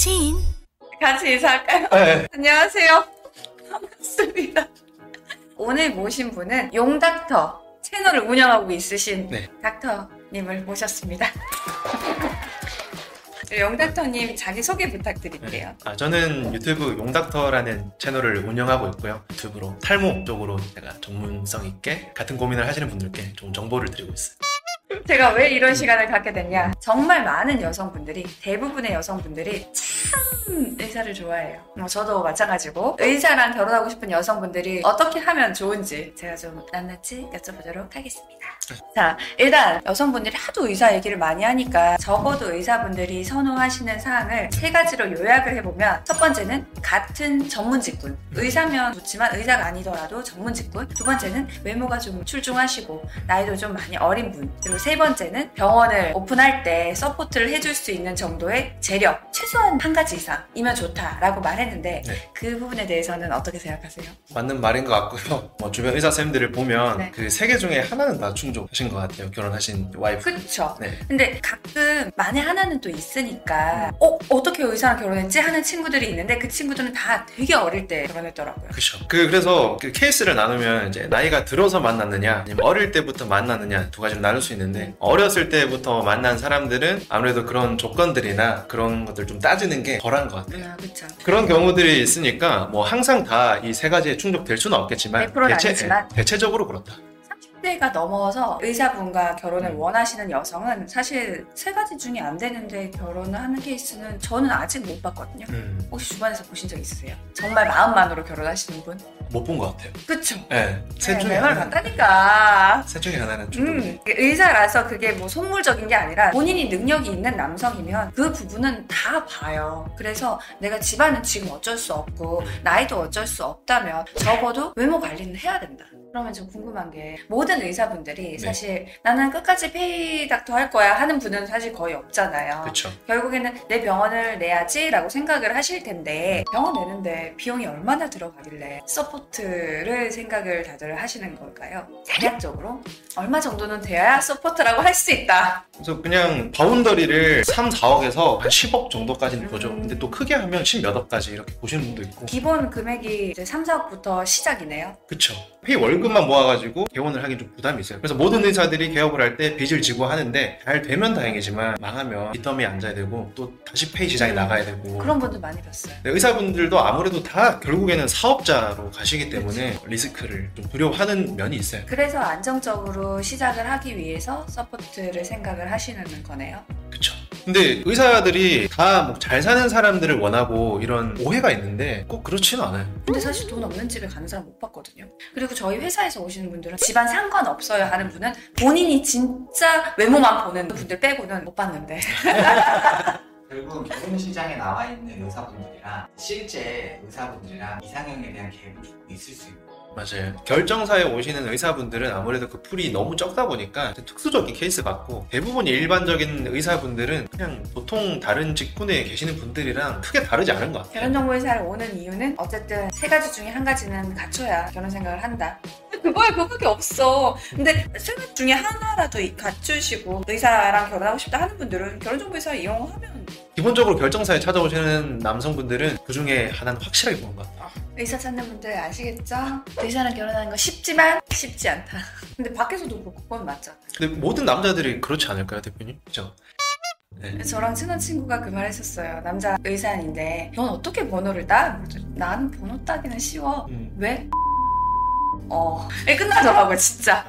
지인 같이 인사할까요? 네. 안녕하세요. 반갑습니다. 오늘 모신 분은 용닥터 채널을 운영하고 있으신 네. 닥터님을 모셨습니다. 용닥터님 자기소개 부탁드릴게요. 아, 저는 유튜브 용닥터라는 채널을 운영하고 있고요. 유튜브로 탈모 쪽으로 제가 전문성 있게 같은 고민을 하시는 분들께 좀 정보를 드리고 있어요. 제가 왜 이런 시간을 갖게 됐냐? 정말 많은 여성분들이 대부분의 여성분들이 Hello. 참 의사를 좋아해요. 뭐 저도 마찬가지고 의사랑 결혼하고 싶은 여성분들이 어떻게 하면 좋은지 제가 좀 낱낱이 여쭤보도록 하겠습니다. 자, 일단 여성분들이 하도 의사 얘기를 많이 하니까 적어도 의사분들이 선호하시는 사항을 세 가지로 요약을 해보면 첫 번째는 같은 전문 직군. 의사면 좋지만 의사가 아니더라도 전문 직군. 두 번째는 외모가 좀 출중하시고 나이도 좀 많이 어린 분. 그리고 세 번째는 병원을 오픈할 때 support를 해줄 수 있는 정도의 재력. 최소한 한 가지 이상 이면 좋다라고 말했는데 네. 그 부분에 대해서는 어떻게 생각하세요? 맞는 말인 것 같고요. 뭐 주변 의사 쌤들을 보면 네. 그세 개 중에 하나는 다 충족하신 것 같아요. 결혼하신 와이프. 그쵸? 네. 근데 가끔 만에 하나는 또 있으니까 어 어떻게 의사랑 결혼했지 하는 친구들이 있는데 그 친구들은 다 되게 어릴 때 결혼했더라고요. 그렇죠. 그 그래서 그 케이스를 나누면 이제 나이가 들어서 만났느냐, 아니면 어릴 때부터 만났느냐 두 가지로 나눌 수 있는데 어렸을 때부터 만난 사람들은 아무래도 그런 조건들이나 그런 것들 좀 따지는 게 덜한 것 같아요. 아 그쵸. 그런 경우들이 있으니까 뭐 항상 다 이 세 가지에 충족될 수는 없겠지만 100%는 아니지만. 예, 대체적으로 그렇다. 30대가 넘어서 의사분과 결혼을 음. 원하시는 여성은 사실 세 가지 중에 안 되는데 결혼을 하는 케이스는 저는 아직 못 봤거든요. 음, 혹시 주변에서 보신 적 있으세요? 정말 마음만으로 결혼하시는 분? 못 본 것 같아요. 그쵸? 예, 셋 네, 중에 내말 하나, 맞다니까. 셋 중에 하나는 충족. 음, 의사라서 그게 뭐 속물적인 게 아니라 본인이 능력이 있는 남성이면 그 부분은 다 봐요. 그래서 내가 집안은 지금 어쩔 수 없고 나이도 어쩔 수 없다면 적어도 외모 관리는 해야 된다. 그러면 좀 궁금한 게 모든 의사분들이 네. 사실 나는 끝까지 pay doctor 할 거야 하는 분은 사실 거의 없잖아요. 그렇죠. 결국에는 내 병원을 내야지라고 생각을 하실 텐데 병원 내는데 비용이 얼마나 들어가길래 support를 생각을 다들 하시는 걸까요? 대략적으로 얼마 정도는 돼야 support라고 할 수 있다. 그래서 그냥 boundary를 3, 4억에서 한 10억 정도까지는 음. 보죠. 근데 또 크게 하면 10몇 억까지 이렇게 보시는 분도 있고. 기본 금액이 이제 3, 4억부터 시작이네요. 그쵸. pay 월급만 모아가지고 개원을 하긴 좀 부담이 있어요. 그래서 모든 의사들이 개업을 할 때 빚을 지고 하는데 잘 되면 다행이지만 망하면 빚더미에 앉아야 되고 또 다시 pay 시장에 음. 나가야 되고 그런 분들 많이 봤어요. 네, 의사분들도 아무래도 다 결국에는 사업자로 가시기 때문에 리스크를 좀 두려워하는 면이 있어요. 그래서 안정적으로 시작을 하기 위해서 support를 생각을 하시는 거네요. 근데 의사들이 다 뭐 잘 사는 사람들을 원하고 이런 오해가 있는데 꼭 그렇지는 않아요. 근데 사실 돈 없는 집에 가는 사람 못 봤거든요. 그리고 저희 회사에서 오시는 분들은 집안 상관없어요 하는 분은 본인이 진짜 외모만 보는 분들 빼고는 못 봤는데. 결국 결혼 시장에 나와 있는 의사분들이랑 실제 의사분들이랑 이상형에 대한 갭이 조금 있을 수 있고 맞아요. 결정사에 오시는 의사분들은 아무래도 그 풀이 너무 적다 보니까 특수적인 케이스 같고 대부분 일반적인 의사분들은 그냥 보통 다른 직군에 계시는 분들이랑 크게 다르지 않은 것 같아요. 결혼정보회사를 오는 이유는 어쨌든 세 가지 중에 한 가지는 갖춰야 결혼 생각을 한다. 그거에 그거밖에 없어. 근데 세 가지 중에 하나라도 이- 갖추시고 의사랑 결혼하고 싶다 하는 분들은 결혼정보회사 이용하면 기본적으로 결정사에 찾아오시는 남성분들은 그 중에 하나는 확실하게 보는 것 같아요. 의사 찾는 분들 아시겠죠? 의사랑 결혼하는 거 쉽지만 쉽지 않다. 근데 밖에서도 그렇고 그건 맞죠. 근데 모든 남자들이 그렇지 않을까요, 대표님? 그죠? 네. 저랑 친한 친구가 그 말 했었어요. 남자 의사인데 넌 어떻게 번호를 따? 나는 번호 따기는 쉬워. 음. 왜? 어. 예, 끝나더라고요, 진짜.